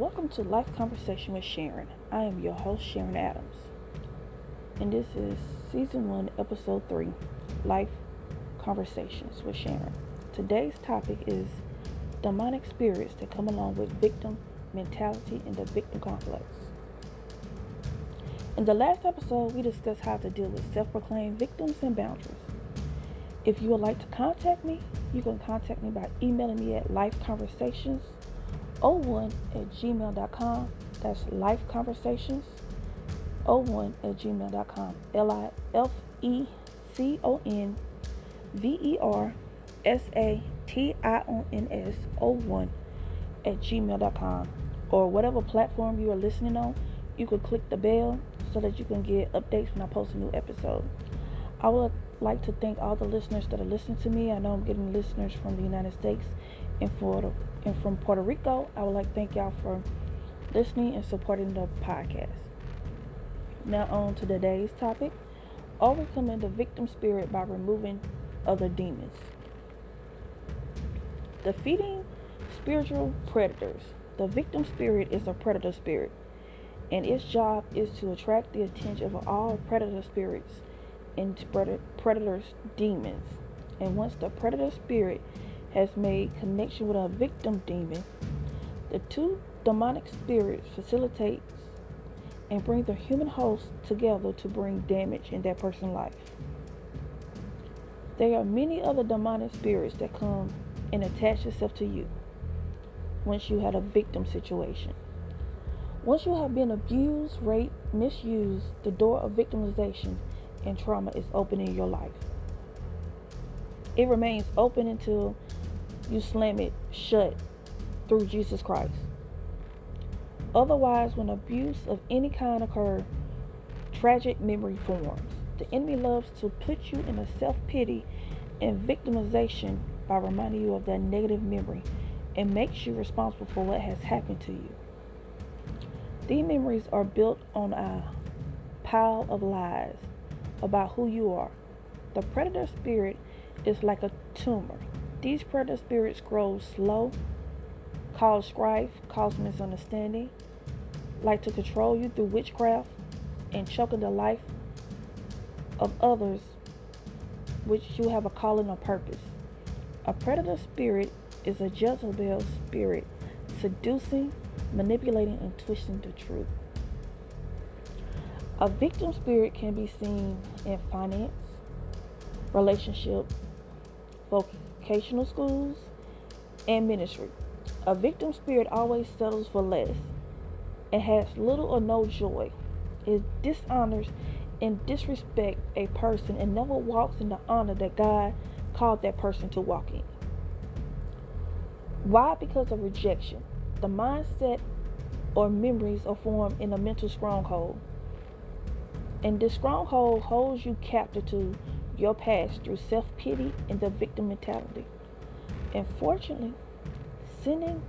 Welcome to Life Conversation with Sharon. I am your host, Sharon Adams. And this is Season 1, Episode 3 Life Conversations with Sharon. Today's topic is demonic spirits that come along with victim mentality and the victim complex. In the last episode, we discussed how to deal with self proclaimed victims and boundaries. If you would like to contact me, you can contact me by emailing me at lifeconversations01 at gmail.com. That's lifeconversations01 at gmail.com. L I F E C O N V E R S A T I O N S 01 at gmail.com. Or whatever platform you are listening on, you can click the bell so that you can get updates when I post a new episode. I would like to thank all the listeners that are listening to me. I know I'm getting listeners from the United States and Florida and from Puerto Rico. I would like to thank y'all for listening and supporting the podcast. Now on to today's topic. Overcoming the victim spirit by removing other demons. Defeating spiritual predators. The victim spirit is a predator spirit, and its job is to attract the attention of all predator spirits and predator's demons. And once the predator spirit has made connection with a victim demon, the two demonic spirits facilitate and bring the human host together to bring damage in that person's life. There are many other demonic spirits that come and attach itself to you once you had a victim situation. Once you have been abused, raped, misused, the door of victimization and trauma is open in your life. It remains open until you slam it shut through Jesus Christ. Otherwise, when abuse of any kind occurs, tragic memory forms. The enemy loves to put you in a self pity and victimization by reminding you of that negative memory and makes you responsible for what has happened to you. These memories are built on a pile of lies about who you are. The predator spirit is like a tumor. These predator spirits grow slow, cause strife, cause misunderstanding, like to control you through witchcraft and choking the life of others, which you have a calling or purpose. A predator spirit is a Jezebel spirit, seducing, manipulating, and twisting the truth. A victim spirit can be seen in finance, relationship, vocational schools, and ministry. A victim spirit always settles for less and has little or no joy. It dishonors and disrespects a person and never walks in the honor that God called that person to walk in. Why? Because of rejection. The mindset or memories are formed in a mental stronghold and this stronghold holds you captive to your past through self pity and the victim mentality. Unfortunately, sending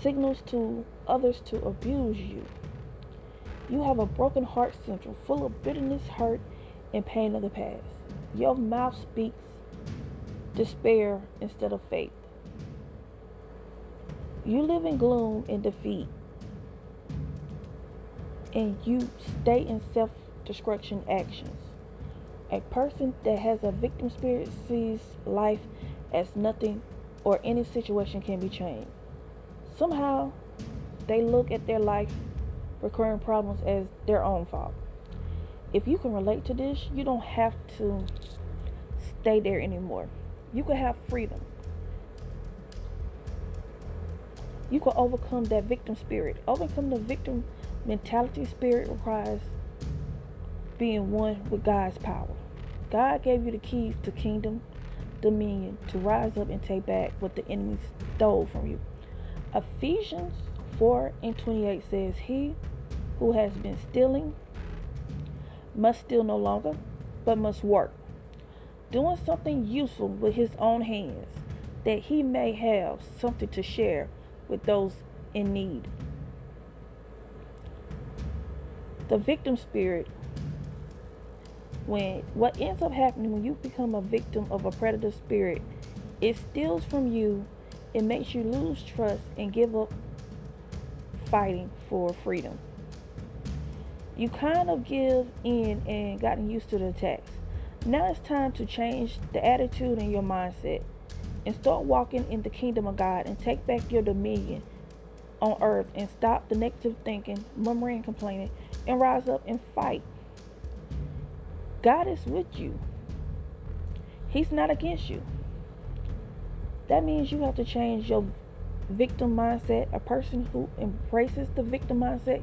signals to others to abuse you. You have a broken heart central full of bitterness, hurt, and pain of the past. Your mouth speaks despair instead of faith. You live in gloom and defeat, and you stay in self destruction actions. A person that has a victim spirit sees life as nothing or any situation can be changed. Somehow, they look at their life recurring problems as their own fault. If you can relate to this, you don't have to stay there anymore. You can have freedom. You can overcome that victim spirit. Overcome the victim mentality spirit requires being one with God's power. God gave you the keys to kingdom dominion to rise up and take back what the enemy stole from you. Ephesians 4 and 28 says, He who has been stealing must steal no longer, but must work, doing something useful with his own hands, that he may have something to share with those in need. The victim spirit when what ends up happening when you become a victim of a predator spirit, it steals from you, it makes you lose trust and give up fighting for freedom. You kind of give in and gotten used to the attacks. Now it's time to change the attitude and your mindset and start walking in the kingdom of God and take back your dominion on earth and stop the negative thinking, murmuring, and complaining, and rise up and fight. God is with you. He's not against you. That means you have to change your victim mindset. A person who embraces the victim mindset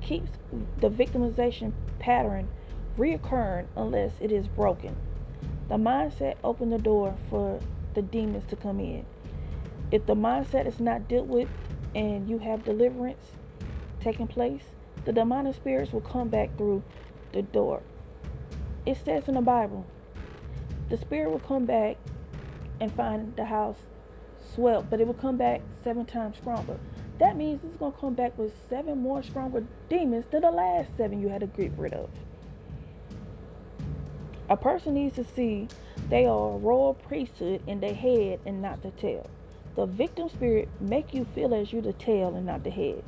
keeps the victimization pattern reoccurring unless it is broken. The mindset opens the door for the demons to come in. If the mindset is not dealt with and you have deliverance taking place, the demonic spirits will come back through the door. It says in the Bible, the spirit will come back and find the house swept, but it will come back seven times stronger. That means it's going to come back with seven more stronger demons than the last seven you had to get rid of. A person needs to see they are a royal priesthood in their head and not the tail. The victim spirit make you feel as you the tail and not the head.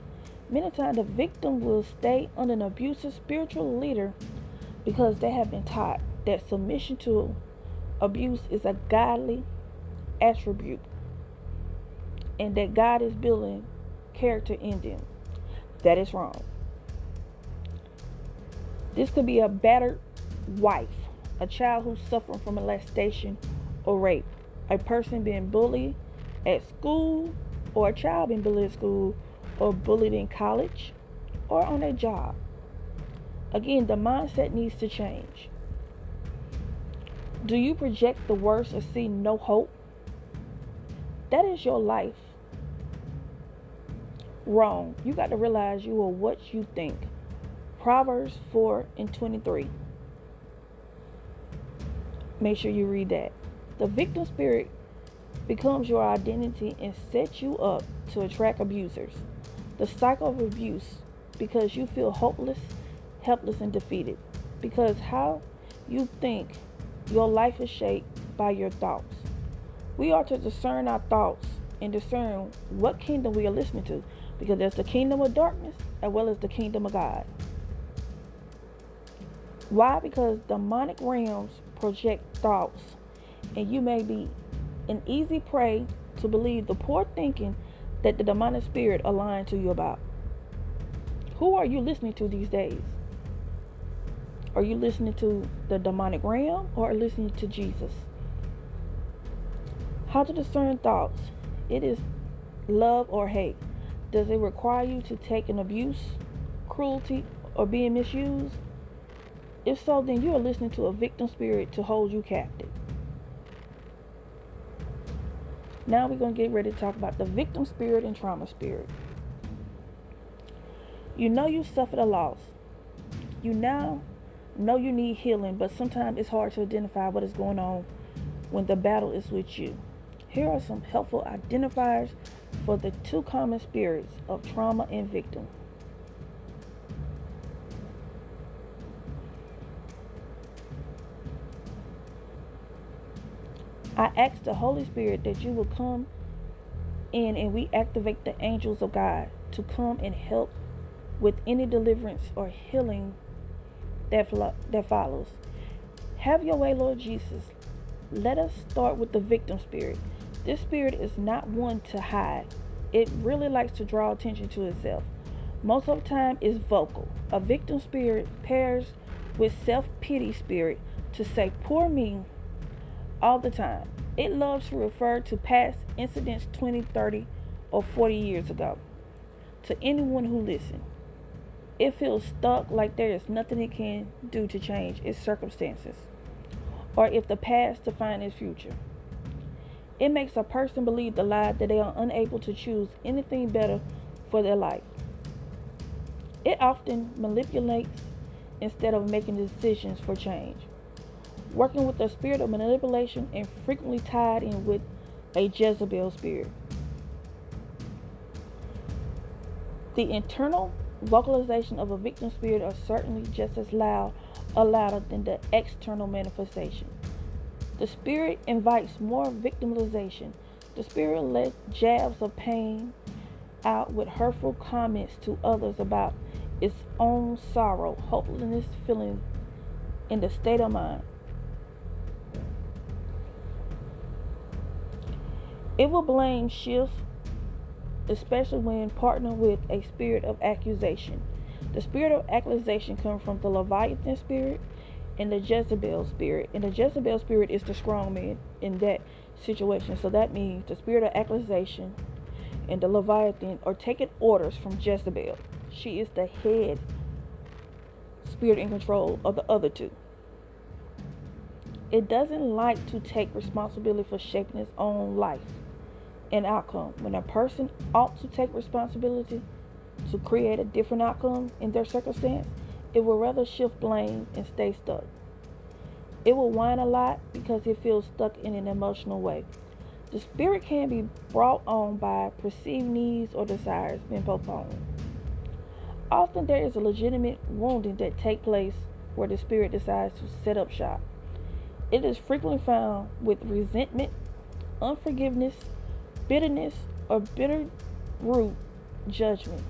Many times the victim will stay under an abusive spiritual leader because they have been taught that submission to abuse is a godly attribute and that God is building character in them. That is wrong. This could be a battered wife, a child who's suffering from molestation or rape, a person being bullied at school, or a child being bullied at school, or bullied in college, or on a job. Again, the mindset needs to change. Do you project the worst or see no hope? That is your life. Wrong. You got to realize you are what you think. Proverbs 4 and 23. Make sure you read that. The victim spirit becomes your identity and sets you up to attract abusers. The cycle of abuse because you feel hopeless, helpless, and defeated. Because how you think your life is shaped by your thoughts. We are to discern our thoughts and discern what kingdom we are listening to because there's the kingdom of darkness as well as the kingdom of God. Why? Because demonic realms project thoughts, and you may be an easy prey to believe the poor thinking that the demonic spirit are lying to you about. Who are you listening to these days? Are you listening to the demonic realm or listening to Jesus? How to discern thoughts? It is love or hate. Does it require you to take an abuse, cruelty, or being misused? If so, then you are listening to a victim spirit to hold you captive. Now we're going to get ready to talk about the victim spirit and trauma spirit. You know you suffered a loss. You now know you need healing, but sometimes it's hard to identify what is going on when the battle is with you. Here are some helpful identifiers for the two common spirits of trauma and victim. I ask the Holy Spirit that you will come in and we activate the angels of God to come and help with any deliverance or healing that, that follows. Have your way, Lord Jesus. Let us start with the victim spirit. This spirit is not one to hide. It really likes to draw attention to itself. Most of the time is vocal. A victim spirit pairs with self-pity spirit to say poor me all the time. It loves to refer to past incidents 20, 30, or 40 years ago to anyone who listens. It feels stuck like there is nothing it can do to change its circumstances or if the past defines its future. It makes a person believe the lie that they are unable to choose anything better for their life. It often manipulates instead of making decisions for change working with a spirit of manipulation and frequently tied in with a Jezebel spirit. The internal vocalization of a victim spirit are certainly just as loud or louder than the external manifestation. The spirit invites more victimization. The spirit lets jabs of pain out with hurtful comments to others about its own sorrow, hopelessness, feeling in the state of mind. It will blame shift, especially when partnered with a spirit of accusation. The spirit of accusation comes from the Leviathan spirit and the Jezebel spirit. And the Jezebel spirit is the strong man in that situation. So that means the spirit of accusation and the Leviathan are taking orders from Jezebel. She is the head spirit in control of the other two. It doesn't like to take responsibility for shaping its own life and outcome. When a person ought to take responsibility to create a different outcome in their circumstance, it will rather shift blame and stay stuck. It will whine a lot because it feels stuck in an emotional way. The spirit can be brought on by perceived needs or desires being postponed. Often there is a legitimate wounding that take place where the spirit decides to set up shop. It is frequently found with resentment, unforgiveness, bitterness, or bitter root judgment,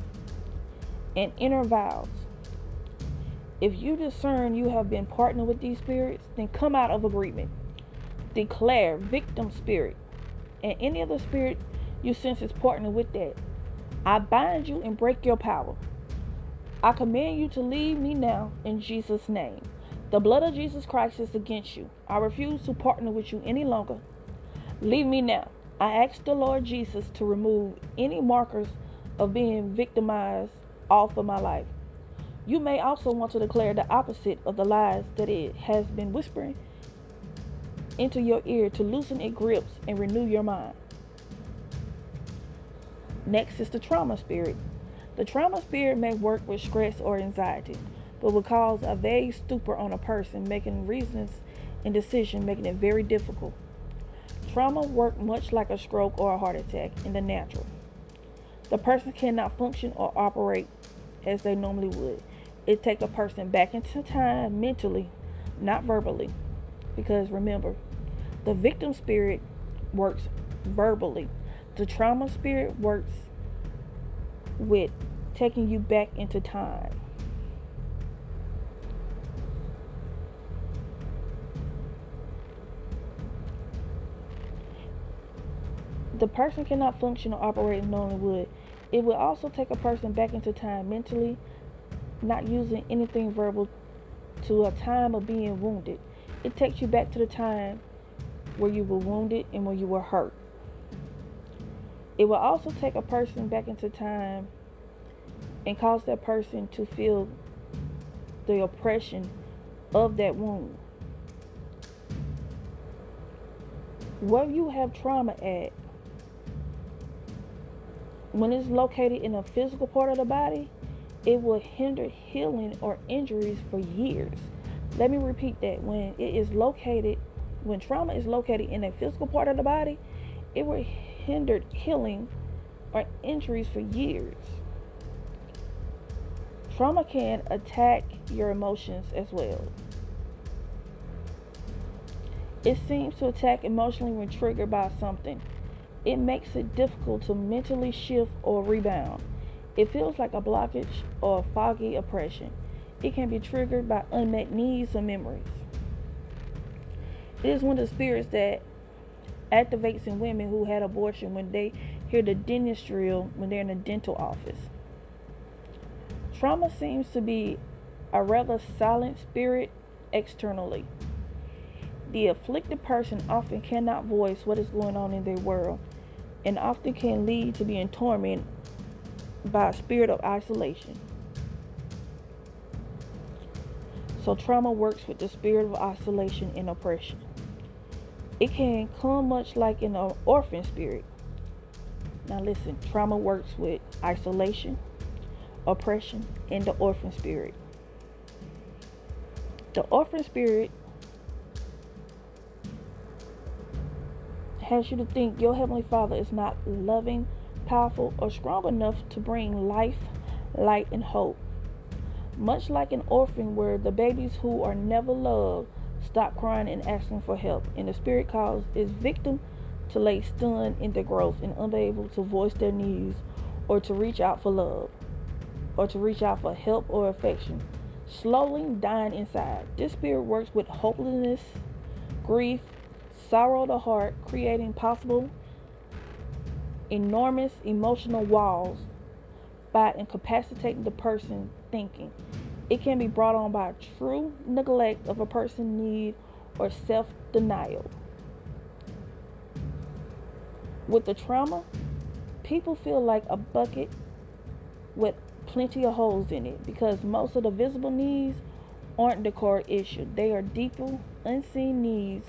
and inner vows. If you discern you have been partnered with these spirits, then come out of agreement. Declare victim spirit and any other spirit you sense is partnered with that. I bind you and break your power. I command you to leave me now in Jesus' name. The blood of Jesus Christ is against you. I refuse to partner with you any longer. Leave me now. I ask the Lord Jesus to remove any markers of being victimized off of my life. You may also want to declare the opposite of the lies that it has been whispering into your ear to loosen its grips and renew your mind. Next is the trauma spirit. The trauma spirit may work with stress or anxiety, but will cause a vague stupor on a person, making reasons and decision making it very difficult. Trauma works much like a stroke or a heart attack in the natural. The person cannot function or operate as they normally would. It takes a person back into time mentally, not verbally. Because remember, the victim spirit works verbally. The trauma spirit works with taking you back into time. The person cannot function or operate as normally would. It will also take a person back into time mentally, not using anything verbal to a time of being wounded. It takes you back to the time where you were wounded and where you were hurt. It will also take a person back into time and cause that person to feel the oppression of that wound. Where you have trauma at, when it's located in a physical part of the body, it will hinder healing or injuries for years. Let me repeat that. When it is located when trauma is located in a physical part of the body, it will hinder healing or injuries for years. Trauma can attack your emotions as well. It seems to attack emotionally when triggered by something. It makes it difficult to mentally shift or rebound. It feels like a blockage or a foggy oppression. It can be triggered by unmet needs or memories. It is one of the spirits that activates in women who had abortion when they hear the dentist drill when they're in a dental office. Trauma seems to be a rather silent spirit externally. The afflicted person often cannot voice what is going on in their world and often can lead to being tormented by a spirit of isolation. So, trauma works with the spirit of isolation and oppression. It can come much like an orphan spirit. Now, listen trauma works with isolation, oppression, and the orphan spirit. The orphan spirit has you to think your Heavenly Father is not loving, powerful, or strong enough to bring life, light, and hope. Much like an orphan, where the babies who are never loved stop crying and asking for help. And the spirit calls its victim to lay stunned in their growth and unable to voice their needs or to reach out for love or to reach out for help or affection, slowly dying inside. This spirit works with hopelessness, grief, sorrow the heart, creating possible enormous emotional walls by incapacitating the person thinking. It can be brought on by true neglect of a person's need or self denial. With the trauma, people feel like a bucket with plenty of holes in it because most of the visible needs aren't the core issue. They are deeper, unseen needs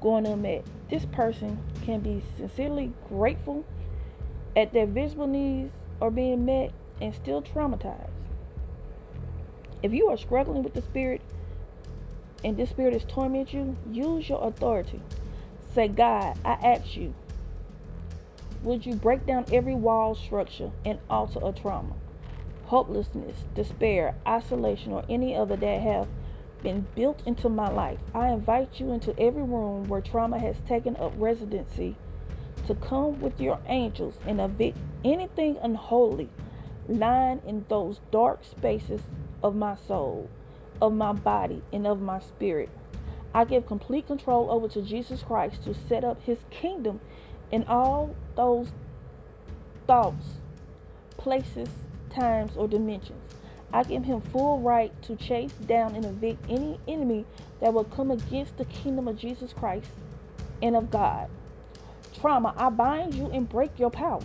going to unmet. This person can be sincerely grateful at their visible needs are being met and still traumatized. If you are struggling with the spirit and this spirit is tormenting you, use your authority. Say, God, I ask you, would you break down every wall structure and alter a trauma? Hopelessness, despair, isolation, or any other that have been built into my life. I invite you into every room where trauma has taken up residency to come with your angels and evict anything unholy lying in those dark spaces of my soul, of my body, and of my spirit. I give complete control over to Jesus Christ to set up his kingdom in all those thoughts, places, times, or dimensions. I give him full right to chase down and evict any enemy that will come against the kingdom of Jesus Christ and of God. Trauma, I bind you and break your power.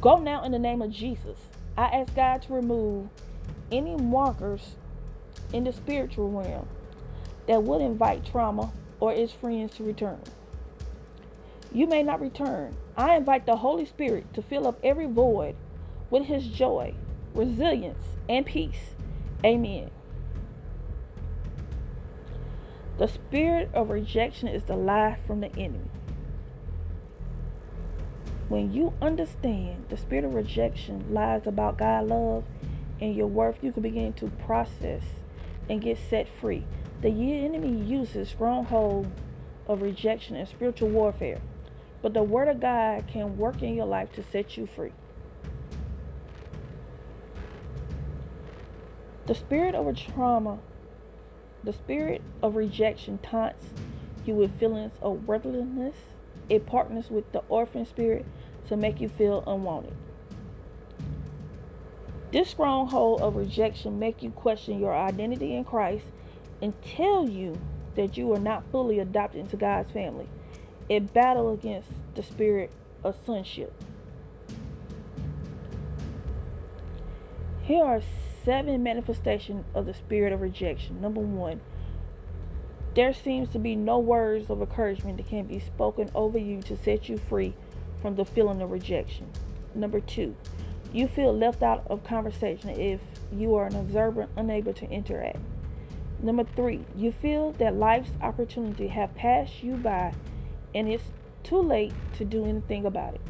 Go now in the name of Jesus. I ask God to remove any markers in the spiritual realm that would invite trauma or its friends to return. You may not return. I invite the Holy Spirit to fill up every void with his joy, resilience, and peace. Amen. The spirit of rejection is the lie from the enemy. When you understand the spirit of rejection lies about God love and your worth, you can begin to process and get set free. The enemy uses stronghold of rejection and spiritual warfare, but the word of God can work in your life to set you free. The spirit of trauma, the spirit of rejection taunts you with feelings of worthlessness. It partners with the orphan spirit to make you feel unwanted. This stronghold of rejection make you question your identity in Christ and tell you that you are not fully adopted into God's family. It battle against the spirit of sonship. Here are seven manifestation of the spirit of rejection. Number one, there seems to be no words of encouragement that can be spoken over you to set you free from the feeling of rejection. Number two, you feel left out of conversation if you are an observer unable to interact. Number three, you feel that life's opportunity have passed you by and it's too late to do anything about it.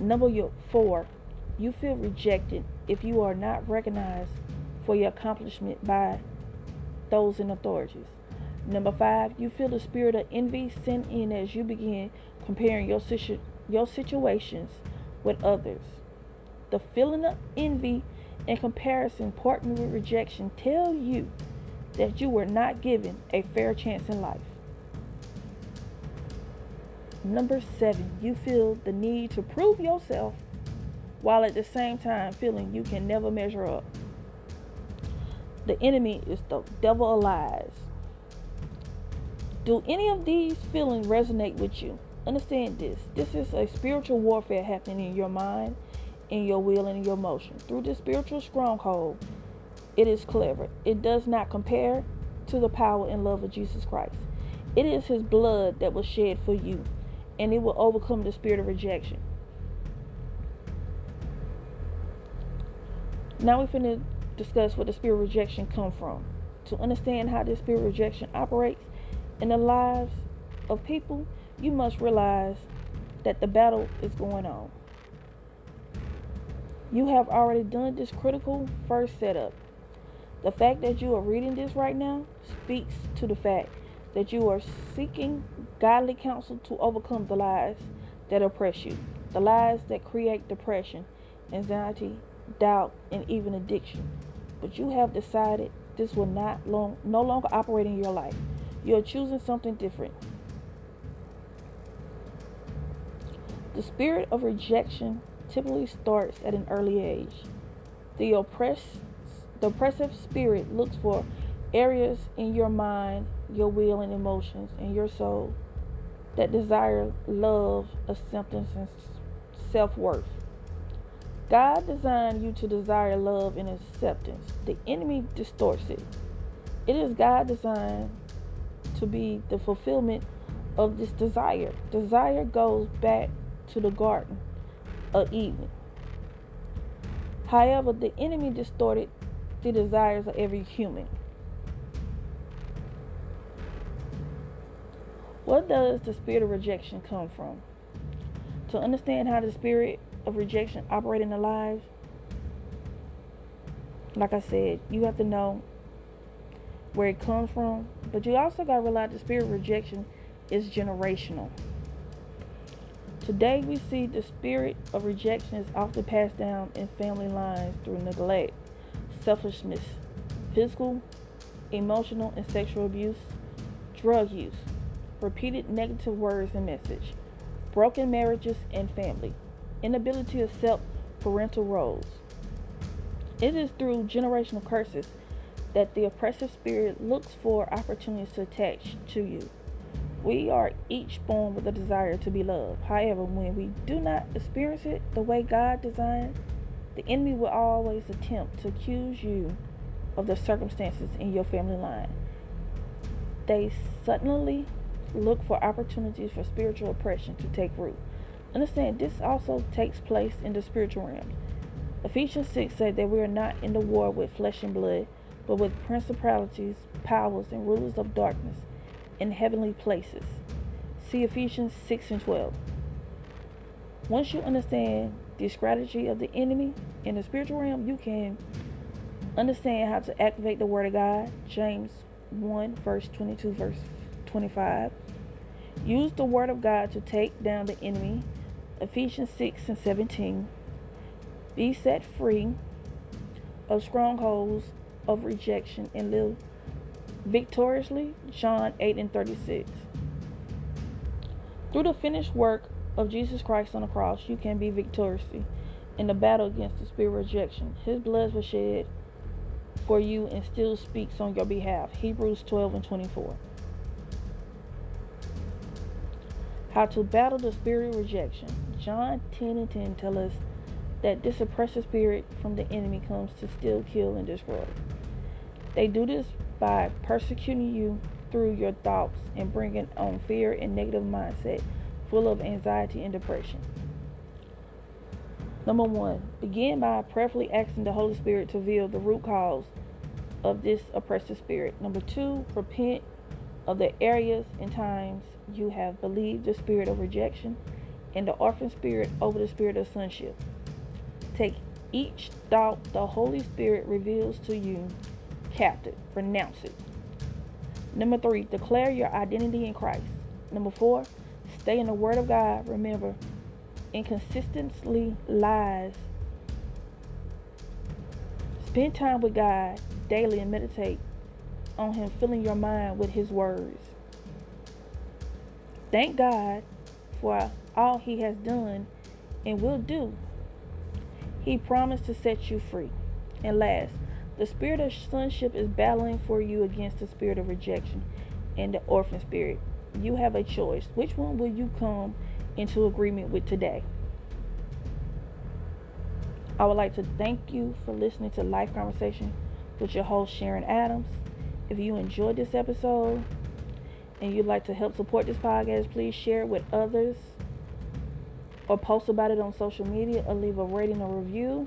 Number four, you feel rejected if you are not recognized for your accomplishment by those in authorities. Number five, you feel the spirit of envy sent in as you begin comparing your, situ- your situations with others. The feeling of envy and comparison, partnered with rejection, tell you that you were not given a fair chance in life. Number seven, you feel the need to prove yourself while at the same time feeling you can never measure up. The enemy is the devil of lies. Do any of these feelings resonate with you? Understand this. This is a spiritual warfare happening in your mind, in your will, and in your motion. Through this spiritual stronghold, it is clever. It does not compare to the power and love of Jesus Christ. It is his blood that was shed for you, and it will overcome the spirit of rejection. Now we're going to discuss where the spirit rejection come from. To understand how this spirit rejection operates in the lives of people, you must realize that the battle is going on. You have already done this critical first setup. The fact that you are reading this right now speaks to the fact that you are seeking godly counsel to overcome the lies that oppress you, the lies that create depression, anxiety, doubt, and even addiction. But you have decided this will not long, no longer operate in your life. You're choosing something different. The spirit of rejection typically starts at an early age. The oppress, the oppressive spirit looks for areas in your mind, your will and emotions, and your soul that desire love, acceptance, and self worth. God designed you to desire love and acceptance. The enemy distorts it. It is God designed to be the fulfillment of this desire. Desire goes back to the Garden of Eden. However, the enemy distorted the desires of every human. What does the spirit of rejection come from? To understand how the spirit of rejection operate in the lives, like I said, you have to know where it comes from, but you also got to realize the spirit of rejection is generational. Today, we see the spirit of rejection is often passed down in family lines through neglect, selfishness, physical, emotional, and sexual abuse, drug use, repeated negative words and message, broken marriages and family, inability to accept parental roles. It is through generational curses that the oppressive spirit looks for opportunities to attach to you. We are each born with a desire to be loved. However, when we do not experience it the way God designed, the enemy will always attempt to accuse you of the circumstances in your family line. They suddenly look for opportunities for spiritual oppression to take root. Understand this also takes place in the spiritual realm. Ephesians 6 said that we are not in the war with flesh and blood, but with principalities, powers, and rulers of darkness in heavenly places. See Ephesians 6 and 12. Once you understand the strategy of the enemy in the spiritual realm, you can understand how to activate the Word of God. James 1, verse 22, verse 25. Use the word of God to take down the enemy. Ephesians 6 and 17. Be set free of strongholds of rejection and live victoriously. John 8 and 36. Through the finished work of Jesus Christ on the cross, you can be victorious in the battle against the spirit of rejection. His blood was shed for you and still speaks on your behalf. Hebrews 12 and 24. How to battle the spirit of rejection. John 10 and 10 tell us that this oppressive spirit from the enemy comes to steal, kill, and destroy. They do this by persecuting you through your thoughts and bringing on fear and negative mindset full of anxiety and depression. Number one, begin by prayerfully asking the Holy Spirit to reveal the root cause of this oppressive spirit. Number two, repent of the areas and times you have believed the spirit of rejection and the orphan spirit over the spirit of sonship. Take each thought the Holy Spirit reveals to you captive. Renounce it. Number three, declare your identity in Christ. Number four, stay in the Word of God. Remember, inconsistently lies. Spend time with God daily and meditate on Him, filling your mind with His words. Thank God for all He has done and will do. He promised to set you free. And last, the spirit of sonship is battling for you against the spirit of rejection and the orphan spirit. You have a choice. Which one will you come into agreement with today? I would like to thank you for listening to Life Conversation with your host, Sharon Adams. If you enjoyed this episode and you'd like to help support this podcast, please share it with others or post about it on social media or leave a rating or review.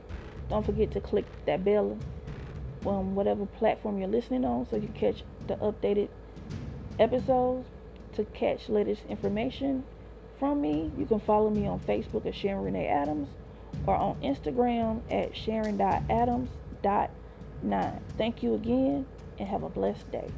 Don't forget to click that bell on whatever platform you're listening on so you catch the updated episodes. To catch latest information from me, you can follow me on Facebook at Sharon Renee Adams or on Instagram at sharon.adams.9. Thank you again and have a blessed day.